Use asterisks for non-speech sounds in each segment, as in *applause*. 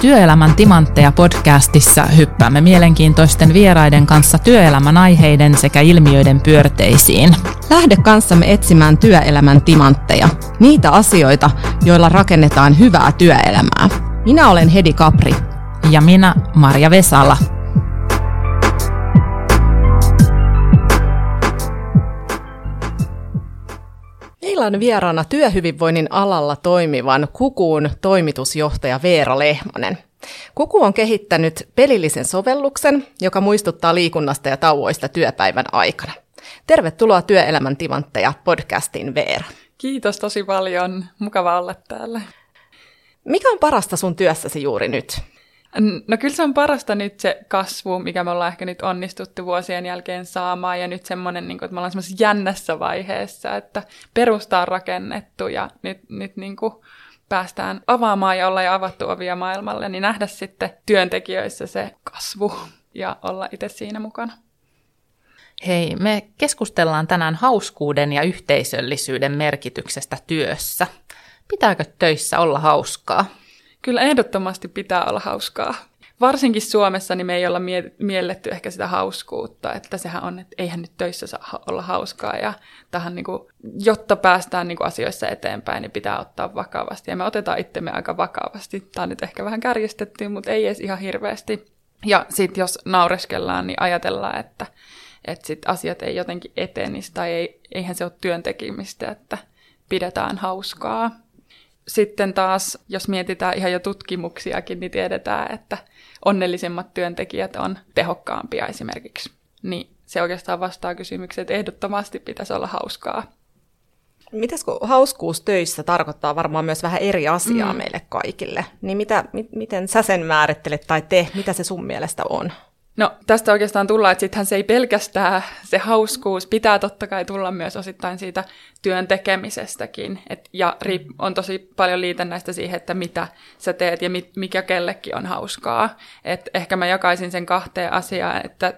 Työelämän timantteja podcastissa hyppäämme mielenkiintoisten vieraiden kanssa työelämän aiheiden sekä ilmiöiden pyörteisiin. Lähde kanssamme etsimään työelämän timantteja, niitä asioita, joilla rakennetaan hyvää työelämää. Minä olen Hedi Kapri. Ja minä Marja Vesala. Meillä on vieraana työhyvinvoinnin alalla toimivan Kukuun toimitusjohtaja Veera Lehmanen. Kuku on kehittänyt pelillisen sovelluksen, joka muistuttaa liikunnasta ja tauoista työpäivän aikana. Tervetuloa Työelämän timantteja podcastiin Veera. Kiitos tosi paljon. Mukava olla täällä. Mikä on parasta sun työssäsi juuri nyt? No kyllä se on parasta nyt se kasvu, mikä me ollaan ehkä nyt onnistuttu vuosien jälkeen saamaan, ja nyt semmoinen, niin kuin, että me ollaan semmoisessa jännässä vaiheessa, että perusta on rakennettu, ja nyt, nyt niin kuin päästään avaamaan ja olla jo avattu ovia maailmalle, niin nähdä sitten työntekijöissä se kasvu ja olla itse siinä mukana. Hei, me keskustellaan tänään hauskuuden ja yhteisöllisyyden merkityksestä työssä. Pitääkö töissä olla hauskaa? Kyllä ehdottomasti pitää olla hauskaa. Varsinkin Suomessa niin me ei olla mie- mielletty ehkä sitä hauskuutta, että sehän on, että eihän nyt töissä saa olla hauskaa ja tähän niin kuin, jotta päästään niin kuin asioissa eteenpäin, niin pitää ottaa vakavasti. Ja me otetaan itsemme aika vakavasti. Tämä on nyt ehkä vähän kärjistetty, mutta ei edes ihan hirveästi. Ja sitten jos naureskellaan, niin ajatellaan, että, että sit asiat ei jotenkin etenisi tai ei, eihän se ole työntekemistä, että pidetään hauskaa sitten taas, jos mietitään ihan jo tutkimuksiakin, niin tiedetään, että onnellisemmat työntekijät on tehokkaampia esimerkiksi. Niin se oikeastaan vastaa kysymykseen, että ehdottomasti pitäisi olla hauskaa. Mitäs kun hauskuus töissä tarkoittaa varmaan myös vähän eri asiaa mm. meille kaikille, niin mitä, mi- miten sä sen määrittelet tai te, mitä se sun mielestä on? No tästä oikeastaan tullaan, että sittenhän se ei pelkästään se hauskuus, pitää totta kai tulla myös osittain siitä työn tekemisestäkin. Et, ja on tosi paljon liitännäistä siihen, että mitä sä teet ja mikä kellekin on hauskaa. Et ehkä mä jakaisin sen kahteen asiaan, että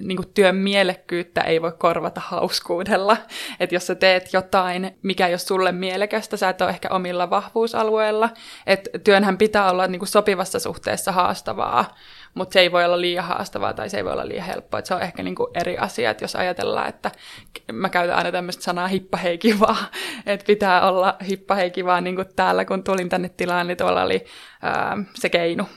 niin työn mielekkyyttä ei voi korvata hauskuudella. Että jos sä teet jotain, mikä ole sulle mielekästä, sä et ole ehkä omilla vahvuusalueilla. Että työnhän pitää olla niin sopivassa suhteessa haastavaa mutta se ei voi olla liian haastavaa tai se ei voi olla liian helppoa. Et se on ehkä niinku eri asia, että jos ajatellaan, että mä käytän aina tämmöistä sanaa hippa hei kivaa, *laughs* että pitää olla hippa hei kivaa, niin kuin täällä kun tulin tänne tilaan, niin tuolla oli ää, se keinu.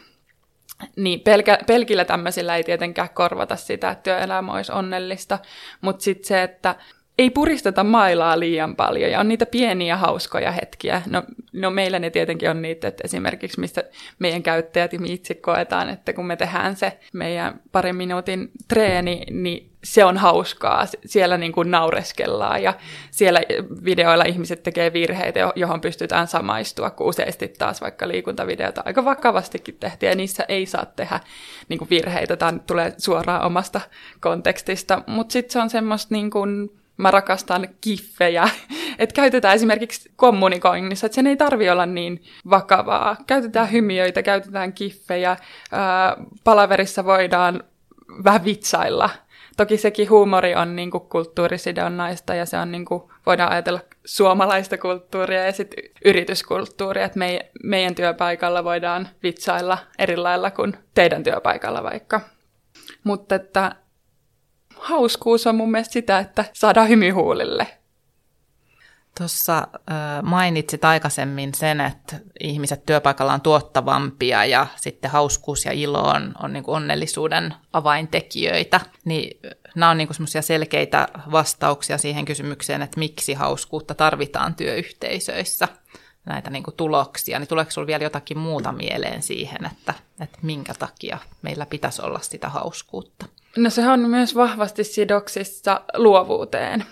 Niin pelkä, pelkillä tämmöisillä ei tietenkään korvata sitä, että työelämä olisi onnellista, mutta sitten se, että ei puristeta mailaa liian paljon ja on niitä pieniä hauskoja hetkiä. No, no meillä ne tietenkin on niitä, että esimerkiksi mistä meidän käyttäjät ja itse koetaan, että kun me tehdään se meidän parin minuutin treeni, niin se on hauskaa. Siellä niin kuin naureskellaan ja siellä videoilla ihmiset tekee virheitä, johon pystytään samaistua, kun useasti taas vaikka liikuntavideota aika vakavastikin tehtiin ja niissä ei saa tehdä niin kuin virheitä. Tämä tulee suoraan omasta kontekstista, mutta sitten se on semmoista niin kuin mä rakastan kiffejä. *laughs* Että käytetään esimerkiksi kommunikoinnissa, että sen ei tarvi olla niin vakavaa. Käytetään hymiöitä, käytetään kiffejä. Ää, palaverissa voidaan vähän vitsailla. Toki sekin huumori on niin kuin kulttuurisidonnaista ja se on niin kuin, voidaan ajatella suomalaista kulttuuria ja sitten yrityskulttuuria, että me, meidän työpaikalla voidaan vitsailla eri lailla kuin teidän työpaikalla vaikka. Mutta että hauskuus on mun mielestä sitä, että saadaan hymyhuulille. Tuossa mainitsit aikaisemmin sen, että ihmiset työpaikalla on tuottavampia ja sitten hauskuus ja ilo on, on niin kuin onnellisuuden avaintekijöitä. Niin nämä on niin kuin selkeitä vastauksia siihen kysymykseen, että miksi hauskuutta tarvitaan työyhteisöissä näitä niin kuin tuloksia, niin tuleeko sinulla vielä jotakin muuta mieleen siihen, että, että minkä takia meillä pitäisi olla sitä hauskuutta? No sehän on myös vahvasti sidoksissa luovuuteen.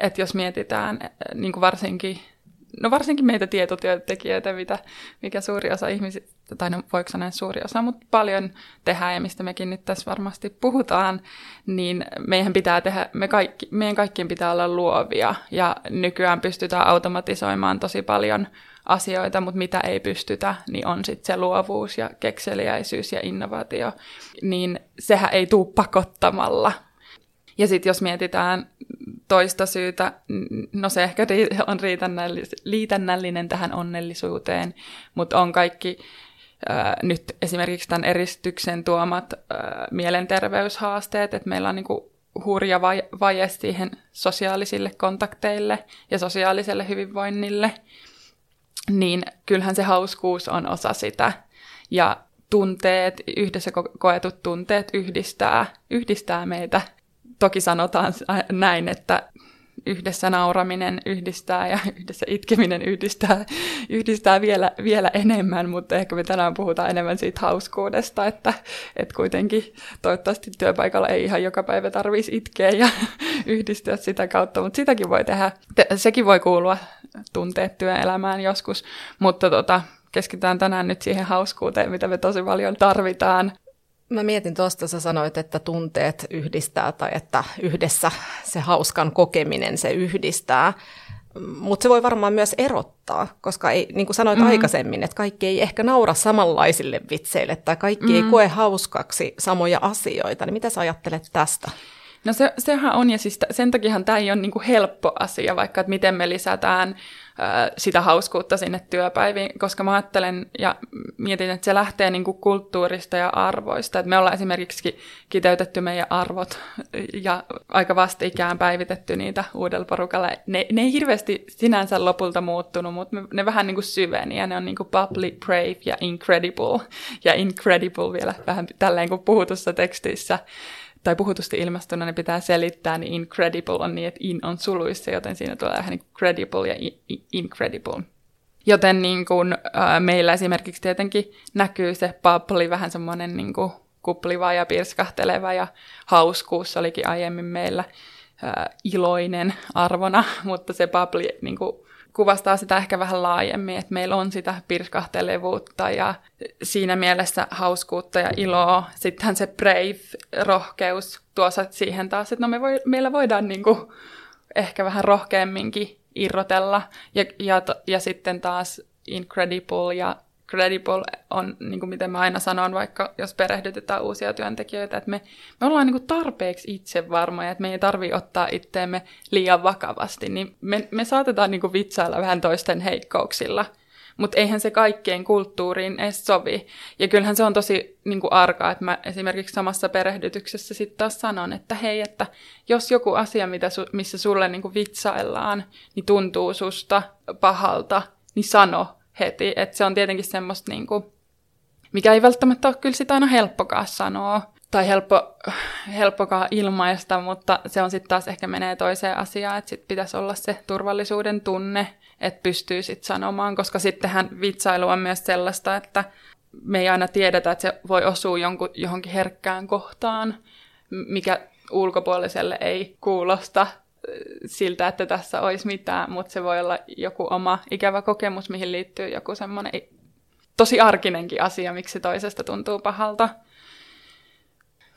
Että jos mietitään eh, niin kuin varsinkin, no varsinkin meitä tietotyöntekijöitä, mitä, mikä suuri osa ihmisistä, tai no voiko sanoa suuri osa, mutta paljon tehdään ja mistä mekin nyt tässä varmasti puhutaan, niin meidän pitää tehdä, me kaikki, meidän kaikkien pitää olla luovia ja nykyään pystytään automatisoimaan tosi paljon asioita, mutta mitä ei pystytä, niin on sitten se luovuus ja kekseliäisyys ja innovaatio. Niin sehän ei tule pakottamalla. Ja sitten jos mietitään toista syytä, no se ehkä on liitännällinen tähän onnellisuuteen, mutta on kaikki nyt esimerkiksi tämän eristyksen tuomat mielenterveyshaasteet, että meillä on niin kuin hurja vaje siihen sosiaalisille kontakteille ja sosiaaliselle hyvinvoinnille, niin kyllähän se hauskuus on osa sitä. Ja tunteet, yhdessä koetut tunteet yhdistää, yhdistää meitä. Toki sanotaan näin, että yhdessä nauraminen yhdistää ja *laughs* yhdessä itkeminen yhdistää, yhdistää vielä, vielä enemmän, mutta ehkä me tänään puhutaan enemmän siitä hauskuudesta, että, että kuitenkin toivottavasti työpaikalla ei ihan joka päivä tarvitsisi itkeä ja *laughs* yhdistyä sitä kautta, mutta sitäkin voi tehdä. Sekin voi kuulua tunteet työelämään joskus, mutta tota, keskitytään tänään nyt siihen hauskuuteen, mitä me tosi paljon tarvitaan. Mä mietin tuosta, sä sanoit, että tunteet yhdistää tai että yhdessä se hauskan kokeminen se yhdistää. Mutta se voi varmaan myös erottaa, koska ei, niin kuin sanoit mm-hmm. aikaisemmin, että kaikki ei ehkä naura samanlaisille vitseille tai kaikki mm-hmm. ei koe hauskaksi samoja asioita. Niin mitä sä ajattelet tästä? No se, sehän on, ja siis sen takiahan tämä ei ole niin kuin helppo asia, vaikka että miten me lisätään sitä hauskuutta sinne työpäiviin, koska mä ajattelen ja mietin, että se lähtee niin kuin kulttuurista ja arvoista. Että me ollaan esimerkiksi kiteytetty meidän arvot ja aika vastikään päivitetty niitä uudella porukalla. Ne, ne ei hirveästi sinänsä lopulta muuttunut, mutta ne vähän niin kuin syveni ja ne on niin kuin public, brave ja incredible. Ja incredible vielä vähän tälleen kuin puhutussa tekstissä tai puhutusti ilmastona ne pitää selittää, niin incredible on niin, että in on suluissa, joten siinä tulee vähän niin credible ja incredible. Joten niin kuin, äh, meillä esimerkiksi tietenkin näkyy se bubbly vähän semmoinen niin kuin kupliva ja pirskahteleva ja hauskuus olikin aiemmin meillä äh, iloinen arvona, *laughs* mutta se bubbly niin kuin, kuvastaa sitä ehkä vähän laajemmin, että meillä on sitä pirskahtelevuutta ja siinä mielessä hauskuutta ja iloa. Sittenhän se brave, rohkeus tuo siihen taas, että no me voi, meillä voidaan niinku ehkä vähän rohkeamminkin irrotella ja, ja, ja sitten taas incredible ja credible on, niin kuin miten mä aina sanon, vaikka jos perehdytetään uusia työntekijöitä, että me, me ollaan niin kuin tarpeeksi itsevarmoja, että me ei tarvi ottaa itteemme liian vakavasti, niin me, me saatetaan niin kuin vitsailla vähän toisten heikkouksilla, mutta eihän se kaikkeen kulttuuriin edes sovi. Ja kyllähän se on tosi niin kuin arkaa, että mä esimerkiksi samassa perehdytyksessä sitten taas sanon, että hei, että jos joku asia, mitä su, missä sulle niin kuin vitsaillaan, niin tuntuu susta pahalta, niin sano, heti. Että se on tietenkin semmoista, niin kuin, mikä ei välttämättä ole kyllä sitä aina helppokaan sanoa tai helppo, helppokaan ilmaista, mutta se on sitten taas ehkä menee toiseen asiaan, että sitten pitäisi olla se turvallisuuden tunne, että pystyy sitten sanomaan, koska sittenhän vitsailu on myös sellaista, että me ei aina tiedetä, että se voi osua jonkun, johonkin herkkään kohtaan, mikä ulkopuoliselle ei kuulosta siltä, että tässä olisi mitään, mutta se voi olla joku oma ikävä kokemus, mihin liittyy joku semmoinen tosi arkinenkin asia, miksi toisesta tuntuu pahalta.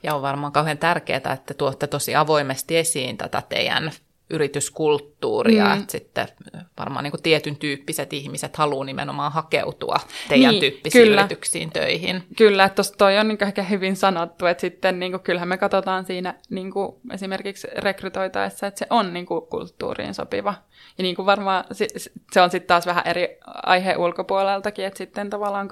Ja on varmaan kauhean tärkeää, että tuotte tosi avoimesti esiin tätä teidän yrityskulttuuria, mm. että sitten varmaan niin kuin tietyn tyyppiset ihmiset haluaa nimenomaan hakeutua teidän niin, tyyppisiin kyllä. yrityksiin töihin. Kyllä, että tuossa toi on niin ehkä hyvin sanottu, että sitten niin kuin, kyllähän me katsotaan siinä niin kuin esimerkiksi rekrytoitaessa, että se on niin kuin kulttuuriin sopiva. Ja niin kuin varmaan se on sitten taas vähän eri aihe ulkopuoleltakin, että sitten tavallaan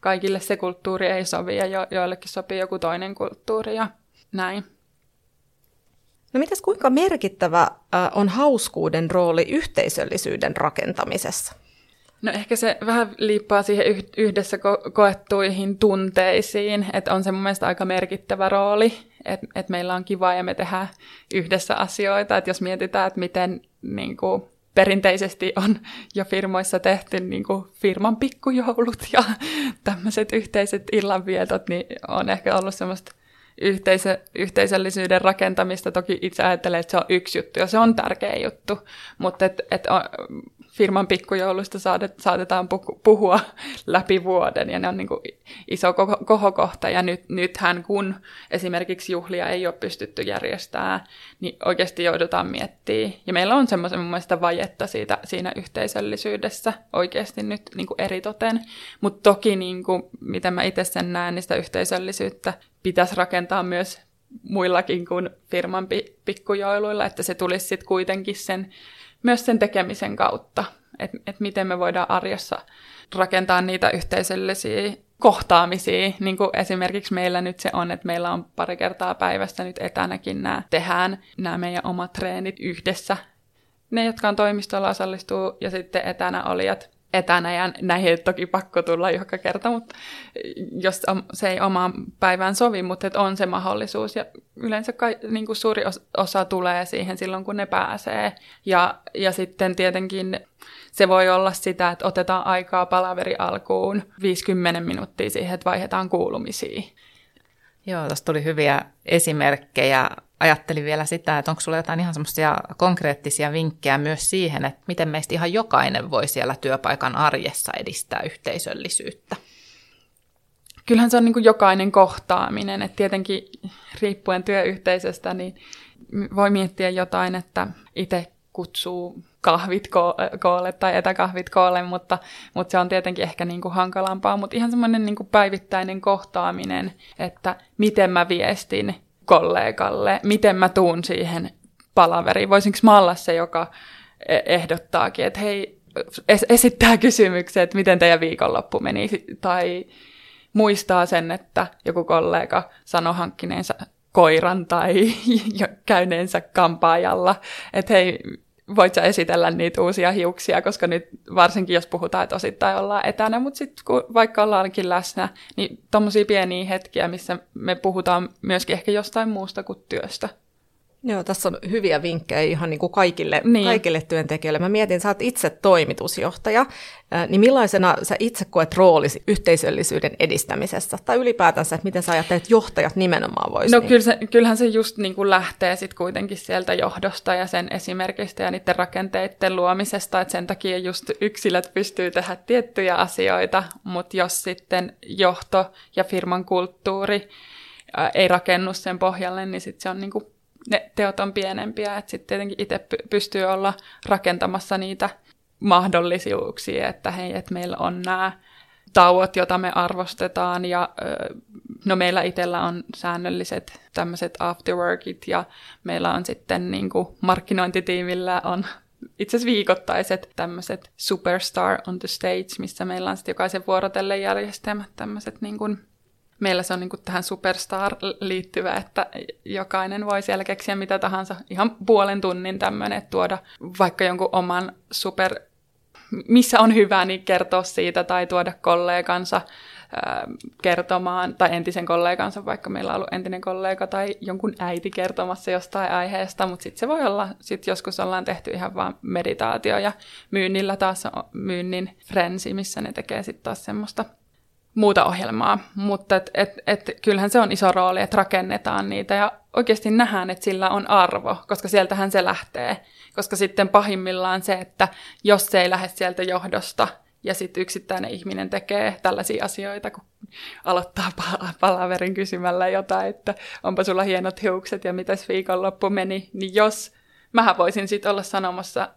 kaikille se kulttuuri ei sovi ja jo, joillekin sopii joku toinen kulttuuri ja näin. No mitäs kuinka merkittävä on hauskuuden rooli yhteisöllisyyden rakentamisessa? No ehkä se vähän liippaa siihen yhdessä ko- koettuihin tunteisiin, että on se mun mielestä aika merkittävä rooli, että et meillä on kiva ja me tehdään yhdessä asioita, että jos mietitään, että miten niin kuin, perinteisesti on jo firmoissa tehty niin kuin firman pikkujoulut ja tämmöiset yhteiset illanvietot, niin on ehkä ollut semmoista yhteisö, yhteisöllisyyden rakentamista. Toki itse ajattelen, että se on yksi juttu ja se on tärkeä juttu, mutta et, et firman pikkujoulusta saatetaan puhua *laughs* läpi vuoden ja ne on niin kuin iso kohokohta ja nyt, nythän kun esimerkiksi juhlia ei ole pystytty järjestämään, niin oikeasti joudutaan miettimään. Ja meillä on semmoisen mun mielestä vajetta siitä, siinä yhteisöllisyydessä oikeasti nyt niin kuin eritoten, mutta toki niin kuin, miten mä itse sen näen, niin sitä yhteisöllisyyttä pitäisi rakentaa myös muillakin kuin firman pikkujoiluilla, että se tulisi sitten kuitenkin sen myös sen tekemisen kautta, että et miten me voidaan arjessa rakentaa niitä yhteisöllisiä kohtaamisia, niin kuin esimerkiksi meillä nyt se on, että meillä on pari kertaa päivässä nyt etänäkin nämä tehdään nämä meidän omat treenit yhdessä. Ne, jotka on toimistolla osallistuu ja sitten etänä olijat etänä ja näihin ei toki pakko tulla joka kerta, mutta jos se ei omaan päivään sovi, mutta että on se mahdollisuus ja yleensä kai, niin kuin suuri osa tulee siihen silloin, kun ne pääsee. Ja, ja sitten tietenkin se voi olla sitä, että otetaan aikaa palaveri alkuun 50 minuuttia siihen, että vaihdetaan kuulumisia. Joo, tuossa tuli hyviä esimerkkejä. Ajattelin vielä sitä, että onko sulla jotain ihan semmoisia konkreettisia vinkkejä myös siihen, että miten meistä ihan jokainen voi siellä työpaikan arjessa edistää yhteisöllisyyttä? Kyllähän se on niin kuin jokainen kohtaaminen, että tietenkin riippuen työyhteisöstä, niin voi miettiä jotain, että itse kutsuu kahvit ko- koolle tai etäkahvit koolle, mutta, mutta se on tietenkin ehkä niin kuin hankalampaa. Mutta ihan semmoinen niin päivittäinen kohtaaminen, että miten mä viestin kollegalle, miten mä tuun siihen palaveriin. Voisinko mä olla se, joka e-, ehdottaakin, että hei, esittää kysymyksen, että miten teidän viikonloppu meni, tai muistaa sen, että joku kollega sanoi hankkineensa koiran tai *laughs* käyneensä kampaajalla, että hei, voit sä esitellä niitä uusia hiuksia, koska nyt varsinkin jos puhutaan, että osittain ollaan etänä, mutta sitten kun vaikka ollaankin läsnä, niin tommosia pieniä hetkiä, missä me puhutaan myöskin ehkä jostain muusta kuin työstä. Joo, tässä on hyviä vinkkejä ihan niin kuin kaikille, niin. kaikille työntekijöille. Mä mietin, sä oot itse toimitusjohtaja, niin millaisena sä itse koet roolisi yhteisöllisyyden edistämisessä? Tai ylipäätänsä, että miten sä ajattelet, että johtajat nimenomaan voisivat? No niin... kyllä se, kyllähän se just niin kuin lähtee sitten kuitenkin sieltä johdosta ja sen esimerkistä ja niiden rakenteiden luomisesta, että sen takia just yksilöt pystyy tehdä tiettyjä asioita, mutta jos sitten johto ja firman kulttuuri ei rakennu sen pohjalle, niin sitten se on niin kuin ne teot on pienempiä, että sitten tietenkin itse pystyy olla rakentamassa niitä mahdollisuuksia, että hei, että meillä on nämä tauot, joita me arvostetaan ja no meillä itsellä on säännölliset tämmöiset afterworkit ja meillä on sitten niin kuin markkinointitiimillä on itse asiassa viikoittaiset tämmöiset superstar on the stage, missä meillä on sitten jokaisen vuorotellen järjestelmät tämmöiset niin kuin meillä se on niin tähän superstar liittyvä, että jokainen voi siellä keksiä mitä tahansa, ihan puolen tunnin tämmöinen, että tuoda vaikka jonkun oman super, missä on hyvä, niin kertoa siitä tai tuoda kollegansa kertomaan, tai entisen kollegansa, vaikka meillä on ollut entinen kollega tai jonkun äiti kertomassa jostain aiheesta, mutta sitten se voi olla, sit joskus ollaan tehty ihan vaan meditaatio ja myynnillä taas on myynnin frensi, missä ne tekee sitten taas semmoista muuta ohjelmaa, mutta et, et, et, kyllähän se on iso rooli, että rakennetaan niitä ja oikeasti nähdään, että sillä on arvo, koska sieltähän se lähtee. Koska sitten pahimmillaan se, että jos se ei lähde sieltä johdosta ja sitten yksittäinen ihminen tekee tällaisia asioita, kun aloittaa palaverin kysymällä jotain, että onpa sulla hienot hiukset ja mitäs viikonloppu meni, niin jos mähän voisin sitten olla sanomassa,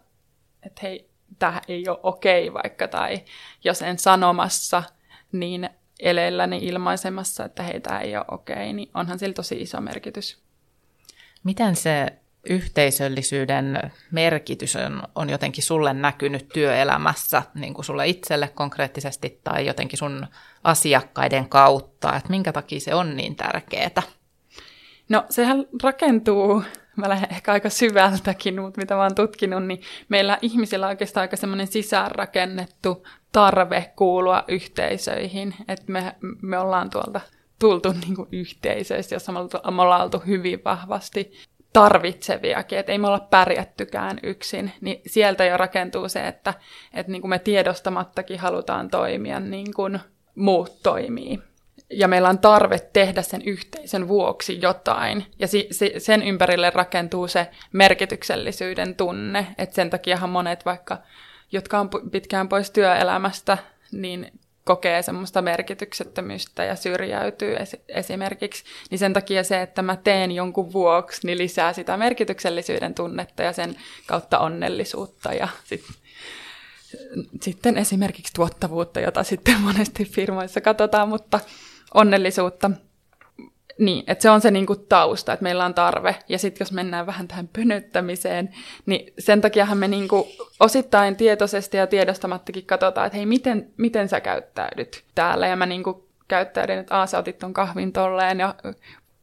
että hei, tämä ei ole okei vaikka, tai jos en sanomassa – niin eleilläni ilmaisemassa, että heitä ei ole okei, okay, niin onhan sillä tosi iso merkitys. Miten se yhteisöllisyyden merkitys on, on jotenkin sulle näkynyt työelämässä, niin kuin sulle itselle konkreettisesti tai jotenkin sun asiakkaiden kautta, että minkä takia se on niin tärkeää? No sehän rakentuu mä lähden ehkä aika syvältäkin, mutta mitä mä oon tutkinut, niin meillä ihmisillä on oikeastaan aika semmoinen sisäänrakennettu tarve kuulua yhteisöihin, että me, me ollaan tuolta tultu niin kuin yhteisöistä, jossa me ollaan, oltu hyvin vahvasti tarvitseviakin, että ei me olla pärjättykään yksin, niin sieltä jo rakentuu se, että, että niin kuin me tiedostamattakin halutaan toimia niin kuin muut toimii ja meillä on tarve tehdä sen yhteisön vuoksi jotain. Ja si- si- sen ympärille rakentuu se merkityksellisyyden tunne, että sen takiahan monet vaikka, jotka on pitkään pois työelämästä, niin kokee semmoista merkityksettömyyttä ja syrjäytyy es- esimerkiksi, niin sen takia se, että mä teen jonkun vuoksi, niin lisää sitä merkityksellisyyden tunnetta ja sen kautta onnellisuutta ja sit, sitten esimerkiksi tuottavuutta, jota sitten monesti firmoissa katsotaan, mutta onnellisuutta. Niin, että se on se niinku tausta, että meillä on tarve. Ja sitten jos mennään vähän tähän pönöttämiseen, niin sen takiahan me niinku osittain tietoisesti ja tiedostamattakin katsotaan, että hei, miten, miten sä käyttäydyt täällä. Ja mä niinku käyttäydy, että aah, sä otit ton kahvin tolleen ja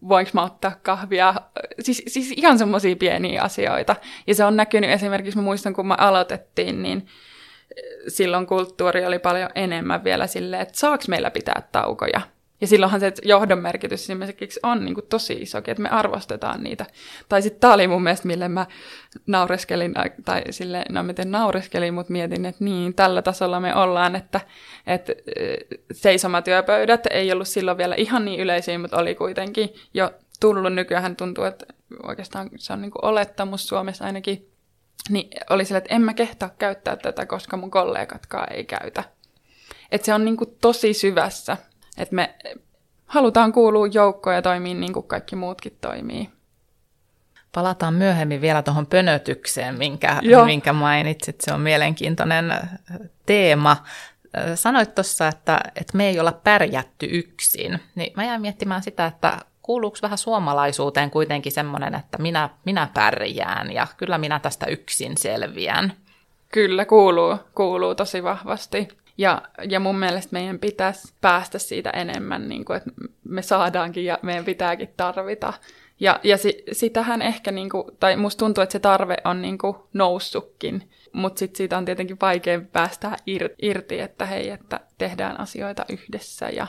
voinko mä ottaa kahvia. Siis, siis ihan semmoisia pieniä asioita. Ja se on näkynyt esimerkiksi, mä muistan kun me aloitettiin, niin silloin kulttuuri oli paljon enemmän vielä silleen, että saako meillä pitää taukoja. Ja silloinhan se johdon merkitys esimerkiksi on niin kuin tosi iso, että me arvostetaan niitä. Tai sitten tämä oli mun mielestä, mille mä naureskelin, tai sille, no miten naureskelin, mutta mietin, että niin, tällä tasolla me ollaan, että, että seisomatyöpöydät ei ollut silloin vielä ihan niin yleisiä, mutta oli kuitenkin jo tullut. Nykyään tuntuu, että oikeastaan se on niin kuin olettamus Suomessa ainakin, niin oli sille, että en mä kehtaa käyttää tätä, koska mun kollegatkaan ei käytä. Että se on niin kuin tosi syvässä että me halutaan kuulua joukkoon ja toimia niin kuin kaikki muutkin toimii. Palataan myöhemmin vielä tuohon pönötykseen, minkä, minkä mainitsit. Se on mielenkiintoinen äh, teema. Äh, sanoit tuossa, että, että me ei olla pärjätty yksin. Niin mä jäin miettimään sitä, että kuuluuko vähän suomalaisuuteen kuitenkin semmoinen, että minä, minä pärjään ja kyllä minä tästä yksin selviän. Kyllä, kuuluu, kuuluu tosi vahvasti. Ja, ja mun mielestä meidän pitäisi päästä siitä enemmän, niin kuin, että me saadaankin ja meidän pitääkin tarvita. Ja, ja si, sitähän ehkä, niin kuin, tai musta tuntuu, että se tarve on niin kuin noussutkin, mutta sitten siitä on tietenkin vaikea päästä irti, että hei, että tehdään asioita yhdessä ja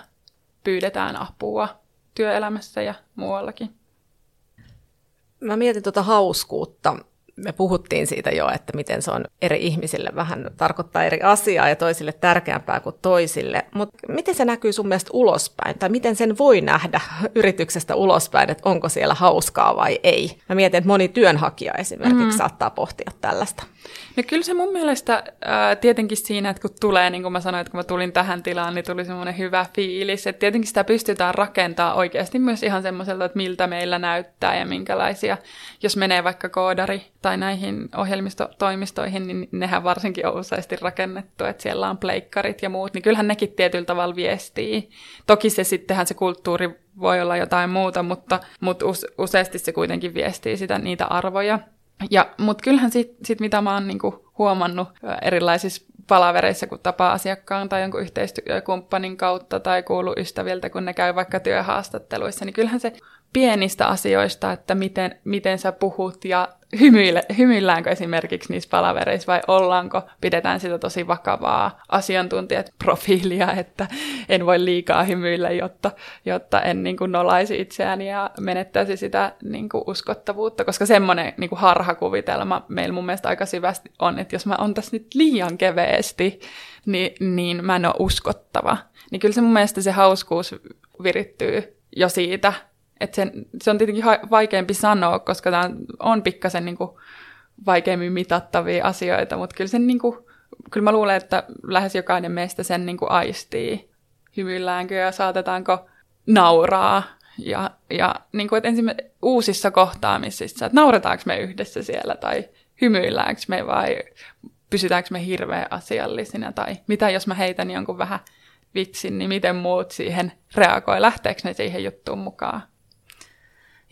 pyydetään apua työelämässä ja muuallakin. Mä mietin tuota hauskuutta me puhuttiin siitä jo, että miten se on eri ihmisille vähän tarkoittaa eri asiaa ja toisille tärkeämpää kuin toisille. Mutta miten se näkyy sun mielestä ulospäin? Tai miten sen voi nähdä yrityksestä ulospäin, että onko siellä hauskaa vai ei? Mä mietin, että moni työnhakija esimerkiksi mm. saattaa pohtia tällaista. No kyllä se mun mielestä ää, tietenkin siinä, että kun tulee, niin kuin mä sanoin, että kun mä tulin tähän tilaan, niin tuli semmoinen hyvä fiilis. Että tietenkin sitä pystytään rakentamaan oikeasti myös ihan semmoiselta, että miltä meillä näyttää ja minkälaisia. Jos menee vaikka koodari tai näihin ohjelmistotoimistoihin, niin nehän varsinkin on useasti rakennettu, että siellä on pleikkarit ja muut, niin kyllähän nekin tietyllä tavalla viestii. Toki se sittenhän se kulttuuri voi olla jotain muuta, mutta, mutta useasti se kuitenkin viestii sitä niitä arvoja. Ja, mutta kyllähän sitten sit, mitä mä oon niinku huomannut erilaisissa palavereissa, kun tapaa asiakkaan tai jonkun yhteistyökumppanin kautta tai kuulu ystäviltä, kun ne käy vaikka työhaastatteluissa, niin kyllähän se pienistä asioista, että miten, miten sä puhut ja hymyille, hymyilläänkö esimerkiksi niissä palavereissa vai ollaanko, pidetään sitä tosi vakavaa asiantuntijat profiilia, että en voi liikaa hymyillä, jotta, jotta en niin kuin nolaisi itseäni ja menettäisi sitä niin kuin uskottavuutta, koska semmoinen niin kuin harhakuvitelma meillä mun mielestä aika syvästi on, että jos mä on tässä nyt liian keveesti, niin, niin mä en ole uskottava. Niin kyllä se mun mielestä se hauskuus virittyy jo siitä, et sen, se on tietenkin vaikeampi sanoa, koska tämä on pikkasen niin kuin vaikeammin mitattavia asioita, mutta kyllä, sen, niin kuin, kyllä mä luulen, että lähes jokainen meistä sen niin kuin aistii. Hymyilläänkö ja saatetaanko nauraa. Ja, ja niin kuin, että uusissa kohtaamisissa, että nauretaanko me yhdessä siellä tai hymyilläänkö me vai pysytäänkö me hirveän asiallisina tai mitä jos mä heitän jonkun vähän vitsin, niin miten muut siihen reagoi, lähteekö ne siihen juttuun mukaan.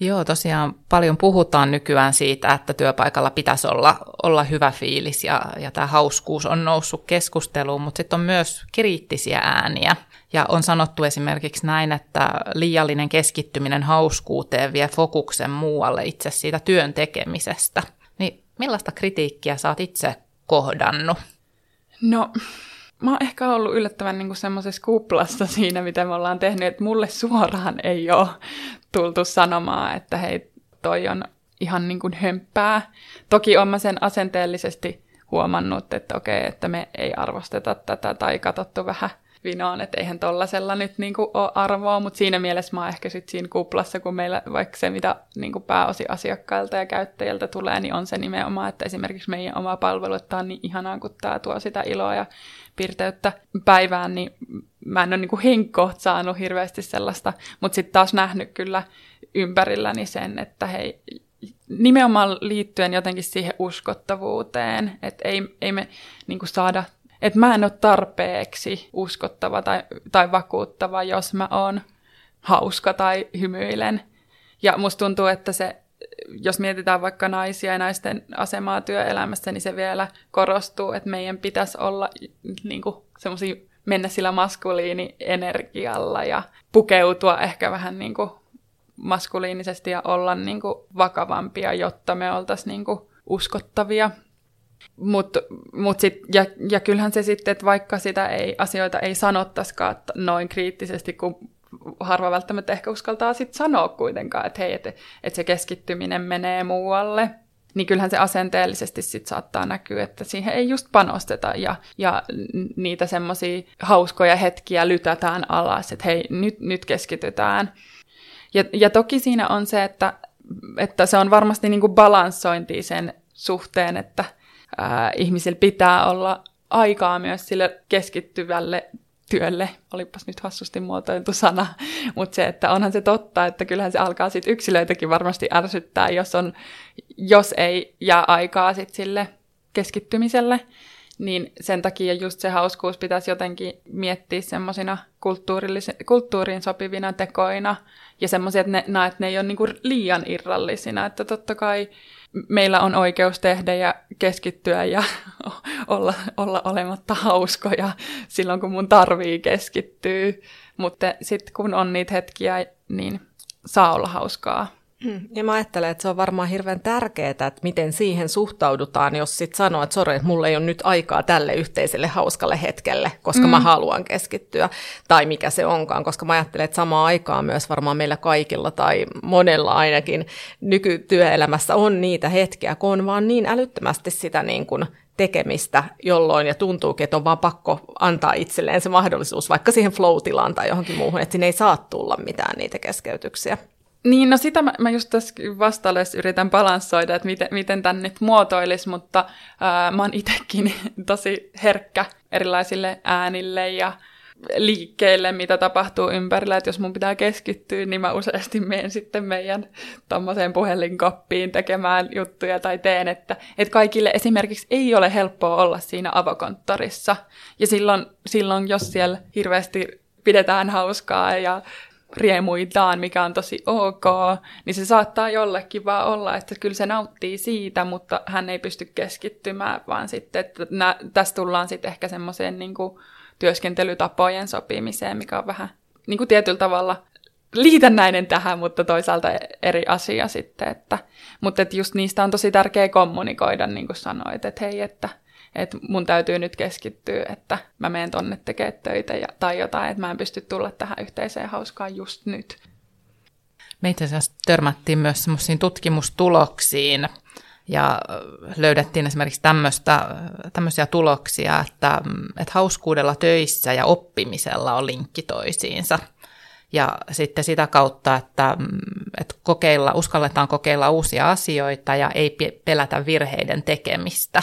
Joo, tosiaan paljon puhutaan nykyään siitä, että työpaikalla pitäisi olla, olla hyvä fiilis ja, ja tämä hauskuus on noussut keskusteluun, mutta sitten on myös kriittisiä ääniä. Ja on sanottu esimerkiksi näin, että liiallinen keskittyminen hauskuuteen vie fokuksen muualle itse siitä työn tekemisestä. Niin millaista kritiikkiä sä oot itse kohdannut? No, mä oon ehkä ollut yllättävän niin semmoisessa kuplassa *laughs* siinä, mitä me ollaan tehnyt, että mulle suoraan ei ole tultu sanomaan, että hei, toi on ihan niin kuin hömppää. Toki on mä sen asenteellisesti huomannut, että okei, että me ei arvosteta tätä tai katsottu vähän vinoon, että eihän tollasella nyt niin kuin ole arvoa, mutta siinä mielessä mä oon ehkä sitten siinä kuplassa, kun meillä vaikka se, mitä niin kuin pääosi asiakkailta ja käyttäjiltä tulee, niin on se nimenomaan, että esimerkiksi meidän oma palvelu, että on niin ihanaa, kun tämä tuo sitä iloa ja piirteyttä päivään, niin mä en ole niin henkkoht saanut hirveästi sellaista, mutta sitten taas nähnyt kyllä ympärilläni sen, että hei, nimenomaan liittyen jotenkin siihen uskottavuuteen, että ei, ei me niin saada, että mä en ole tarpeeksi uskottava tai, tai vakuuttava, jos mä oon hauska tai hymyilen. Ja musta tuntuu, että se jos mietitään vaikka naisia ja naisten asemaa työelämässä, niin se vielä korostuu, että meidän pitäisi olla niin semmoisia mennä sillä maskuliini-energialla ja pukeutua ehkä vähän niin kuin maskuliinisesti ja olla niin kuin vakavampia, jotta me oltaisiin niin kuin uskottavia. Mut, mut sit, ja, ja kyllähän se sitten, että vaikka sitä ei, asioita ei sanottaisikaan noin kriittisesti, kun harva välttämättä ehkä uskaltaa sitten sanoa kuitenkaan, että hei, että et se keskittyminen menee muualle, niin kyllähän se asenteellisesti sit saattaa näkyä, että siihen ei just panosteta ja, ja niitä semmoisia hauskoja hetkiä lytätään alas, että hei, nyt, nyt keskitytään. Ja, ja toki siinä on se, että, että se on varmasti niin kuin balanssointi sen suhteen, että ää, ihmisillä pitää olla aikaa myös sille keskittyvälle työlle, olipas nyt hassusti muotoiltu sana, mutta se, että onhan se totta, että kyllähän se alkaa sitten yksilöitäkin varmasti ärsyttää, jos, on, jos ei jää aikaa sit sille keskittymiselle, niin sen takia just se hauskuus pitäisi jotenkin miettiä semmoisina kulttuuriin sopivina tekoina. Ja semmoisia, että ne, että ne ei ole niinku liian irrallisina, että totta kai meillä on oikeus tehdä ja keskittyä ja *laughs* olla, olla olematta hauskoja silloin, kun mun tarvii keskittyä. Mutta sitten kun on niitä hetkiä, niin saa olla hauskaa. Hmm. Ja mä ajattelen, että se on varmaan hirveän tärkeää, että miten siihen suhtaudutaan, jos sit sanoo, että sori, että mulla ei ole nyt aikaa tälle yhteiselle hauskalle hetkelle, koska mm. mä haluan keskittyä, tai mikä se onkaan, koska mä ajattelen, että samaan aikaan myös varmaan meillä kaikilla tai monella ainakin nykytyöelämässä on niitä hetkiä, kun on vaan niin älyttömästi sitä niin kuin tekemistä, jolloin ja tuntuu, että on vaan pakko antaa itselleen se mahdollisuus vaikka siihen flow tai johonkin muuhun, että sinne ei saa tulla mitään niitä keskeytyksiä. Niin, no sitä mä, mä just tässä vastailles yritän balanssoida, että miten, miten tän nyt muotoilisi, mutta ää, mä oon itsekin *laughs* tosi herkkä erilaisille äänille ja liikkeille, mitä tapahtuu ympärillä, että jos mun pitää keskittyä, niin mä useasti menen sitten meidän tommoseen puhelinkoppiin tekemään juttuja tai teen, että, että kaikille esimerkiksi ei ole helppoa olla siinä avokonttorissa. Ja silloin, silloin jos siellä hirveästi pidetään hauskaa ja riemuitaan, mikä on tosi ok, niin se saattaa jollekin vaan olla, että kyllä se nauttii siitä, mutta hän ei pysty keskittymään, vaan sitten, että nä, tässä tullaan sitten ehkä semmoiseen niin työskentelytapojen sopimiseen, mikä on vähän niin kuin tietyllä tavalla liitännäinen tähän, mutta toisaalta eri asia sitten. Että, mutta että just niistä on tosi tärkeää kommunikoida, niin kuin sanoit, että hei, että että mun täytyy nyt keskittyä, että mä menen tonne tekemään töitä ja, tai jotain, että mä en pysty tulla tähän yhteiseen hauskaan just nyt. Me itse asiassa törmättiin myös semmoisiin tutkimustuloksiin, ja löydettiin esimerkiksi tämmöisiä tuloksia, että, että hauskuudella töissä ja oppimisella on linkki toisiinsa. Ja sitten sitä kautta, että, että kokeilla, uskalletaan kokeilla uusia asioita ja ei pelätä virheiden tekemistä.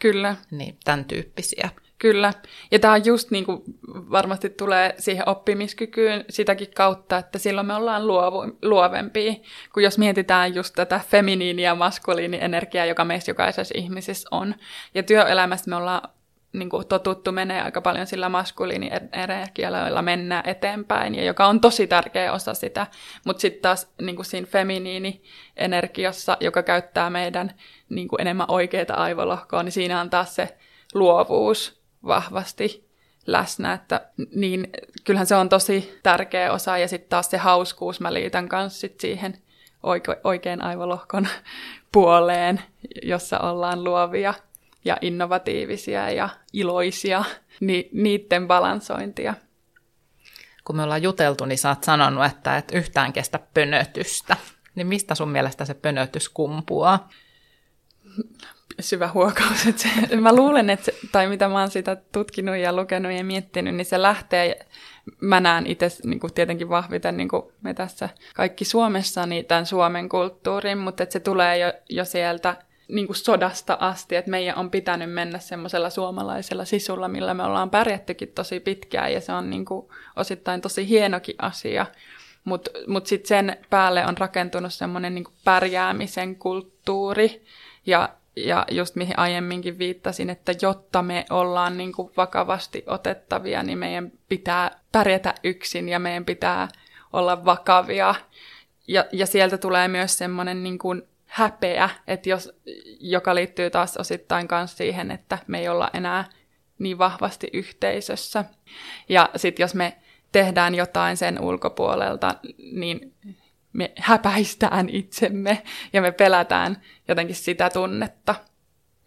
Kyllä. Niin, tämän tyyppisiä. Kyllä. Ja tämä just niin kuin varmasti tulee siihen oppimiskykyyn sitäkin kautta, että silloin me ollaan luovu, luovempia, kun jos mietitään just tätä feminiini- ja maskuliini-energiaa, joka meissä jokaisessa ihmisessä on. Ja työelämässä me ollaan niin kuin totuttu menee aika paljon sillä maskuliini-energialla, jolla mennään eteenpäin, ja joka on tosi tärkeä osa sitä. Mutta sitten taas niin kuin siinä feminiini-energiassa, joka käyttää meidän niin kuin enemmän oikeita aivolohkoa, niin siinä on taas se luovuus vahvasti läsnä, että niin kyllähän se on tosi tärkeä osa, ja sitten taas se hauskuus mä liitän kanssa sit siihen oike- oikean aivolohkon *laughs* puoleen, jossa ollaan luovia ja innovatiivisia ja iloisia, niin niiden balansointia. Kun me ollaan juteltu, niin sä oot sanonut, että et yhtään kestä pönötystä. Niin mistä sun mielestä se pönötys kumpuaa? syvä huokaus. Että se, mä luulen, että se, tai mitä mä oon sitä tutkinut ja lukenut ja miettinyt, niin se lähtee, mä näen itse niin kuin tietenkin vahviten niin kuin me tässä kaikki Suomessa, niin tämän Suomen kulttuurin, mutta että se tulee jo, jo sieltä niin kuin sodasta asti, että meidän on pitänyt mennä semmoisella suomalaisella sisulla, millä me ollaan pärjättykin tosi pitkään, ja se on niin kuin osittain tosi hienokin asia. Mutta mut, mut sitten sen päälle on rakentunut semmoinen niin pärjäämisen kulttuuri, ja, ja just mihin aiemminkin viittasin, että jotta me ollaan niin kuin vakavasti otettavia, niin meidän pitää pärjätä yksin ja meidän pitää olla vakavia. Ja, ja sieltä tulee myös semmoinen niin kuin häpeä, että jos, joka liittyy taas osittain myös siihen, että me ei olla enää niin vahvasti yhteisössä. Ja sitten jos me tehdään jotain sen ulkopuolelta, niin me häpäistään itsemme ja me pelätään jotenkin sitä tunnetta.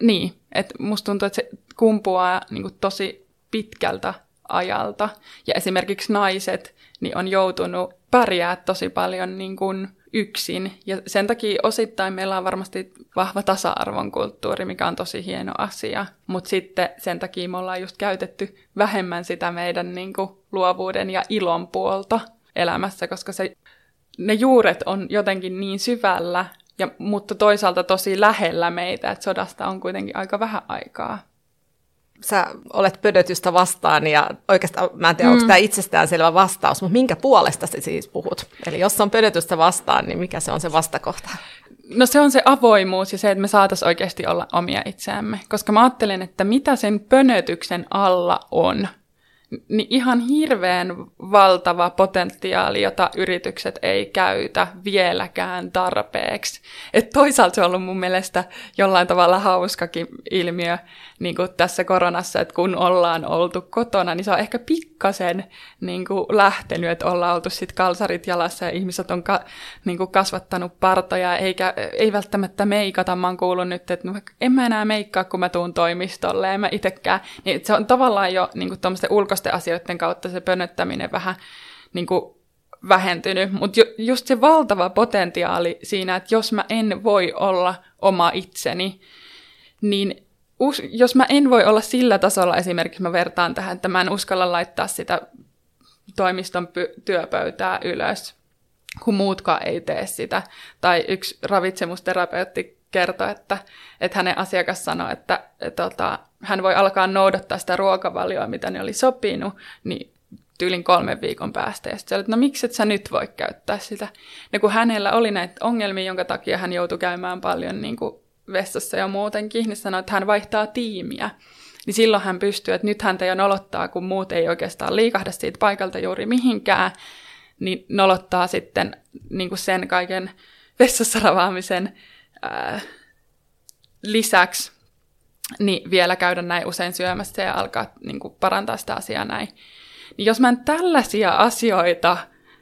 Niin, että musta tuntuu, että se kumpuaa niin kuin tosi pitkältä ajalta. Ja esimerkiksi naiset niin on joutunut pärjää tosi paljon niin kuin yksin. Ja sen takia osittain meillä on varmasti vahva tasa-arvon kulttuuri, mikä on tosi hieno asia. Mutta sitten sen takia me ollaan just käytetty vähemmän sitä meidän niin kuin, luovuuden ja ilon puolta elämässä, koska se, ne juuret on jotenkin niin syvällä, ja, mutta toisaalta tosi lähellä meitä, että sodasta on kuitenkin aika vähän aikaa sä olet pödötystä vastaan ja oikeastaan mä en tiedä, mm. onko tämä itsestäänselvä vastaus, mutta minkä puolesta sä siis puhut? Eli jos on pödötystä vastaan, niin mikä se on se vastakohta? No se on se avoimuus ja se, että me saataisiin oikeasti olla omia itseämme. Koska mä ajattelen, että mitä sen pönötyksen alla on – niin ihan hirveän valtava potentiaali, jota yritykset ei käytä vieläkään tarpeeksi. Et toisaalta se on ollut mun mielestä jollain tavalla hauskakin ilmiö niin kuin tässä koronassa, että kun ollaan oltu kotona, niin se on ehkä pikkasen niin kuin lähtenyt, että ollaan oltu sitten kalsarit jalassa ja ihmiset on ka, niin kuin kasvattanut partoja, eikä, ei välttämättä meikata. Mä oon kuullut nyt, että no, en mä enää meikkaa, kun mä tuun toimistolle, en mä itsekään. Niin se on tavallaan jo niin kuin ulkoisten asioiden kautta se pönöttäminen vähän niin kuin vähentynyt, mutta ju, just se valtava potentiaali siinä, että jos mä en voi olla oma itseni, niin us, jos mä en voi olla sillä tasolla, esimerkiksi mä vertaan tähän, että mä en uskalla laittaa sitä toimiston py- työpöytää ylös, kun muutkaan ei tee sitä. Tai yksi ravitsemusterapeutti kertoi, että, että hänen asiakas sanoi, että, että, hän voi alkaa noudattaa sitä ruokavalioa, mitä ne oli sopinut, niin tyylin kolmen viikon päästä. Ja sitten että no miksi et sä nyt voi käyttää sitä? Ja kun hänellä oli näitä ongelmia, jonka takia hän joutui käymään paljon niin kuin vessassa ja muutenkin, niin sanoi, että hän vaihtaa tiimiä. Niin silloin hän pystyy, että nyt häntä jo nolottaa, kun muut ei oikeastaan liikahda siitä paikalta juuri mihinkään, niin nolottaa sitten niin kuin sen kaiken vessassa ravaamisen ää, lisäksi niin vielä käydä näin usein syömässä ja alkaa niin kuin parantaa sitä asiaa näin. Niin jos mä en tällaisia asioita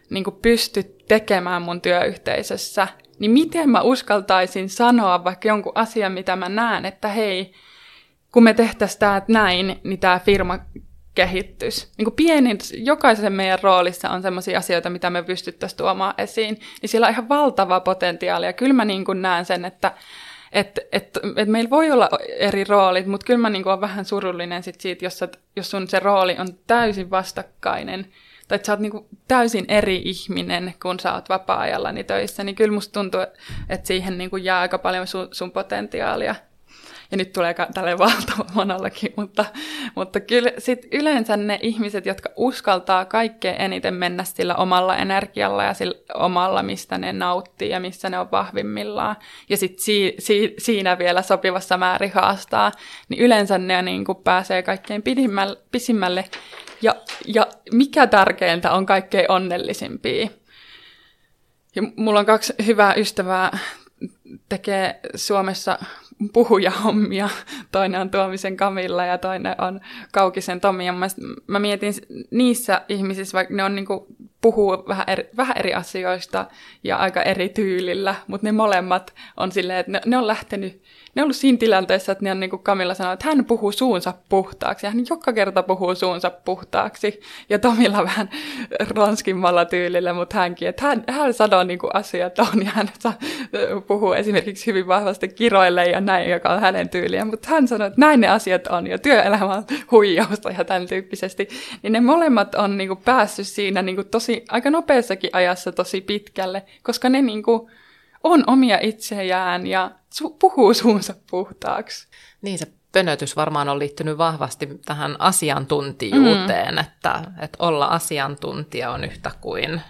niin kuin pysty tekemään mun työyhteisössä, niin miten mä uskaltaisin sanoa vaikka jonkun asian, mitä mä näen, että hei, kun me tehtäisiin tämä näin, niin tämä firma kehittyisi. Niin kuin pienin, jokaisen meidän roolissa on sellaisia asioita, mitä me pystyttäisiin tuomaan esiin, niin siellä on ihan valtava potentiaali. Ja kyllä mä niin kuin näen sen, että et, et, et meillä voi olla eri roolit, mutta kyllä mä niin kuin olen vähän surullinen sit siitä, jos, et, jos sun se rooli on täysin vastakkainen – tai että sä oot niinku täysin eri ihminen, kun sä oot vapaa-ajallani töissä, niin kyllä musta tuntuu, että siihen niinku jää aika paljon sun, sun potentiaalia. Ja nyt tulee tälle valtava monallakin, mutta, mutta kyllä sit yleensä ne ihmiset, jotka uskaltaa kaikkein eniten mennä sillä omalla energialla ja sillä omalla, mistä ne nauttii ja missä ne on vahvimmillaan, ja sitten si, si, siinä vielä sopivassa määrin haastaa, niin yleensä ne niin kuin pääsee kaikkein pisimmälle ja, ja mikä tärkeintä on kaikkein onnellisimpia. Ja mulla on kaksi hyvää ystävää, tekee Suomessa puhujahommia. Toinen on Tuomisen Kamilla ja toinen on Kaukisen Tomi. Ja mä, mä mietin niissä ihmisissä, vaikka ne on niinku, puhuu vähän eri, vähän eri asioista ja aika eri tyylillä, mutta ne molemmat on silleen, että ne, ne on lähtenyt ne on ollut siinä tilanteessa, että ne on niin kuin Kamilla sanoi, että hän puhuu suunsa puhtaaksi. Ja hän joka kerta puhuu suunsa puhtaaksi. Ja Tomilla vähän ronskimmalla tyylillä, mutta hänkin, että hän, hän sanoo niin kuin asiat on. Ja hän puhuu esimerkiksi hyvin vahvasti kiroille ja näin, joka on hänen tyyliä. Mutta hän sanoo, että näin ne asiat on. Ja työelämä on huijausta ja tämän tyyppisesti. Niin ne molemmat on niin kuin päässyt siinä niin kuin tosi, aika nopeassakin ajassa tosi pitkälle, koska ne niin kuin, on omia itseään ja su- puhuu suunsa puhtaaksi. Niin se pönötys varmaan on liittynyt vahvasti tähän asiantuntijuuteen, mm. että, että olla asiantuntija on yhtä kuin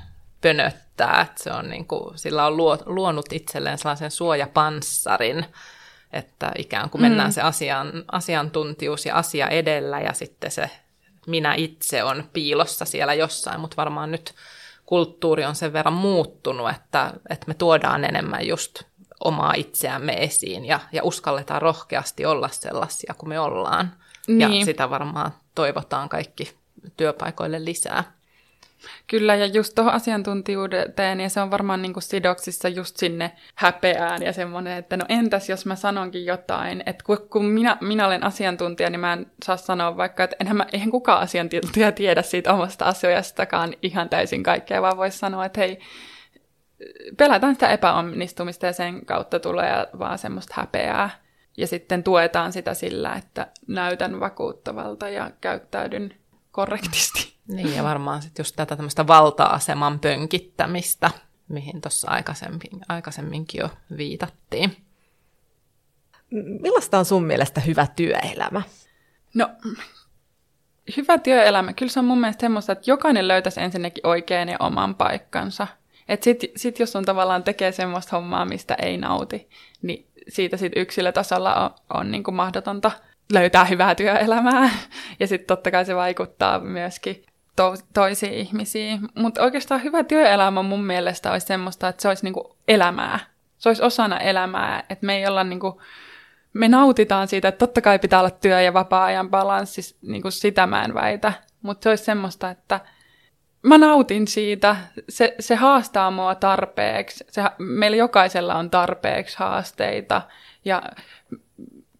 pönöttää. Että se on niin kuin, sillä on luo, luonut itselleen sellaisen suojapanssarin, että ikään kuin mennään mm. se asian, asiantuntijuus ja asia edellä ja sitten se minä itse on piilossa siellä jossain, mutta varmaan nyt kulttuuri on sen verran muuttunut, että, että me tuodaan enemmän just omaa itseämme esiin ja, ja uskalletaan rohkeasti olla sellaisia kuin me ollaan. Niin. Ja sitä varmaan toivotaan kaikki työpaikoille lisää. Kyllä, ja just tuohon asiantuntijuuteen, ja se on varmaan niin kuin sidoksissa just sinne häpeään ja semmoinen, että no entäs jos mä sanonkin jotain, että kun minä, minä olen asiantuntija, niin mä en saa sanoa vaikka, että enhän mä, eihän kukaan asiantuntija tiedä siitä omasta asiastakaan ihan täysin kaikkea, vaan voisi sanoa, että hei, pelätään sitä epäonnistumista ja sen kautta tulee vaan semmoista häpeää. Ja sitten tuetaan sitä sillä, että näytän vakuuttavalta ja käyttäydyn korrektisti. *laughs* Niin, ja varmaan sitten just tätä tämmöistä valta-aseman pönkittämistä, mihin tuossa aikaisemmin, aikaisemminkin jo viitattiin. Millaista on sun mielestä hyvä työelämä? No, hyvä työelämä, kyllä se on mun mielestä semmoista, että jokainen löytäisi ensinnäkin oikein ja oman paikkansa. Että sit, sit jos on tavallaan tekee semmoista hommaa, mistä ei nauti, niin siitä sit yksilötasolla on, on niin kuin mahdotonta löytää hyvää työelämää. Ja sitten totta kai se vaikuttaa myöskin to- toisiin ihmisiin. Mutta oikeastaan hyvä työelämä mun mielestä olisi semmoista, että se olisi niinku elämää. Se olisi osana elämää, että me ei olla niinku, me nautitaan siitä, että totta kai pitää olla työ- ja vapaa-ajan balanssi, niinku sitä mä en väitä. Mutta se olisi semmoista, että mä nautin siitä, se, se haastaa mua tarpeeksi, se, meillä jokaisella on tarpeeksi haasteita ja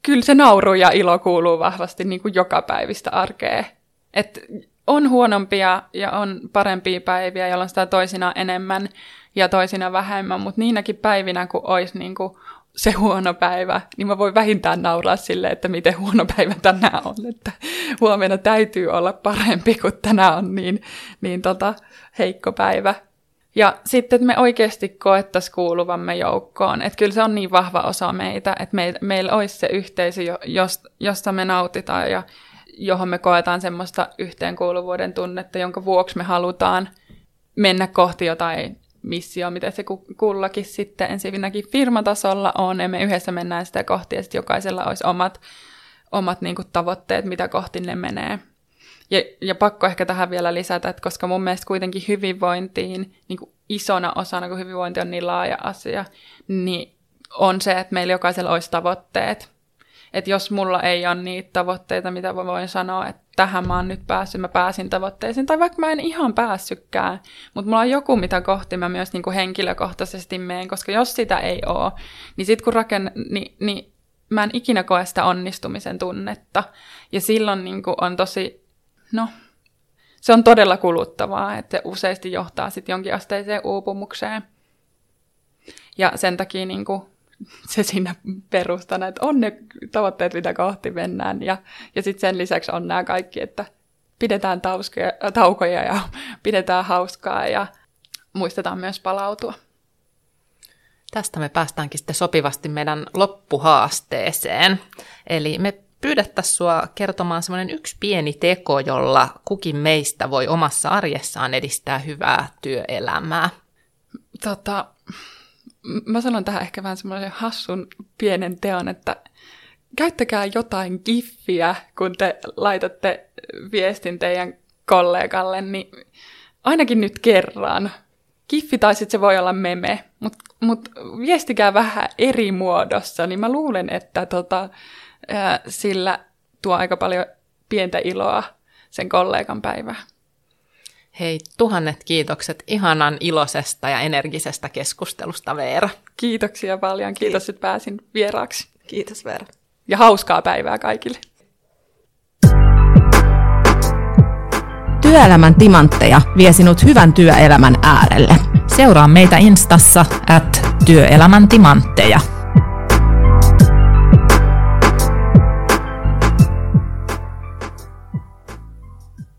kyllä se nauru ja ilo kuuluu vahvasti niin kuin joka päivistä arkeen. Et on huonompia ja on parempia päiviä, jolloin sitä toisina enemmän ja toisina vähemmän, mutta niinäkin päivinä, kun olisi niin kuin se huono päivä, niin mä voin vähintään nauraa sille, että miten huono päivä tänään on, että huomenna täytyy olla parempi, kuin tänään on niin, niin tota, heikko päivä. Ja sitten, että me oikeasti koettaisiin kuuluvamme joukkoon. Että kyllä se on niin vahva osa meitä, että me, meillä olisi se yhteisö, josta me nautitaan ja johon me koetaan semmoista yhteenkuuluvuuden tunnetta, jonka vuoksi me halutaan mennä kohti jotain missio, mitä se kullakin sitten ensinnäkin firmatasolla on, ja me yhdessä mennään sitä kohti, ja sitten jokaisella olisi omat, omat niin kuin, tavoitteet, mitä kohti ne menee. Ja, ja pakko ehkä tähän vielä lisätä, että koska mun mielestä kuitenkin hyvinvointiin niin kuin isona osana, kun hyvinvointi on niin laaja asia, niin on se, että meillä jokaisella olisi tavoitteet. Että jos mulla ei ole niitä tavoitteita, mitä mä voin sanoa, että tähän mä oon nyt päässyt, mä pääsin tavoitteisiin, tai vaikka mä en ihan päässykään, mutta mulla on joku, mitä kohti mä myös niin kuin henkilökohtaisesti meen, koska jos sitä ei ole, niin sit kun raken, niin, niin mä en ikinä koe sitä onnistumisen tunnetta. Ja silloin niin kuin on tosi, no, se on todella kuluttavaa, että se useasti johtaa sitten jonkinasteiseen uupumukseen. Ja sen takia niin kuin, *laughs* se siinä perustana, että on ne tavoitteet, mitä kohti mennään. Ja, ja sitten sen lisäksi on nämä kaikki, että pidetään tauskoja, taukoja ja *laughs* pidetään hauskaa ja muistetaan myös palautua. Tästä me päästäänkin sitten sopivasti meidän loppuhaasteeseen. Eli me pyydettäisiin sinua kertomaan semmoinen yksi pieni teko, jolla kukin meistä voi omassa arjessaan edistää hyvää työelämää. Tota, mä sanon tähän ehkä vähän semmoisen hassun pienen teon, että käyttäkää jotain giffiä, kun te laitatte viestin teidän kollegalle, niin ainakin nyt kerran. Giffi tai sitten se voi olla meme, mutta mut viestikää vähän eri muodossa, niin mä luulen, että tota, sillä tuo aika paljon pientä iloa sen kollegan päivään. Hei, tuhannet kiitokset ihanan iloisesta ja energisestä keskustelusta, Veera. Kiitoksia paljon. Kiitos, Kiitos. että pääsin vieraaksi. Kiitos, Veera. Ja hauskaa päivää kaikille. Työelämän timantteja vie sinut hyvän työelämän äärelle. Seuraa meitä Instassa at työelämän timantteja.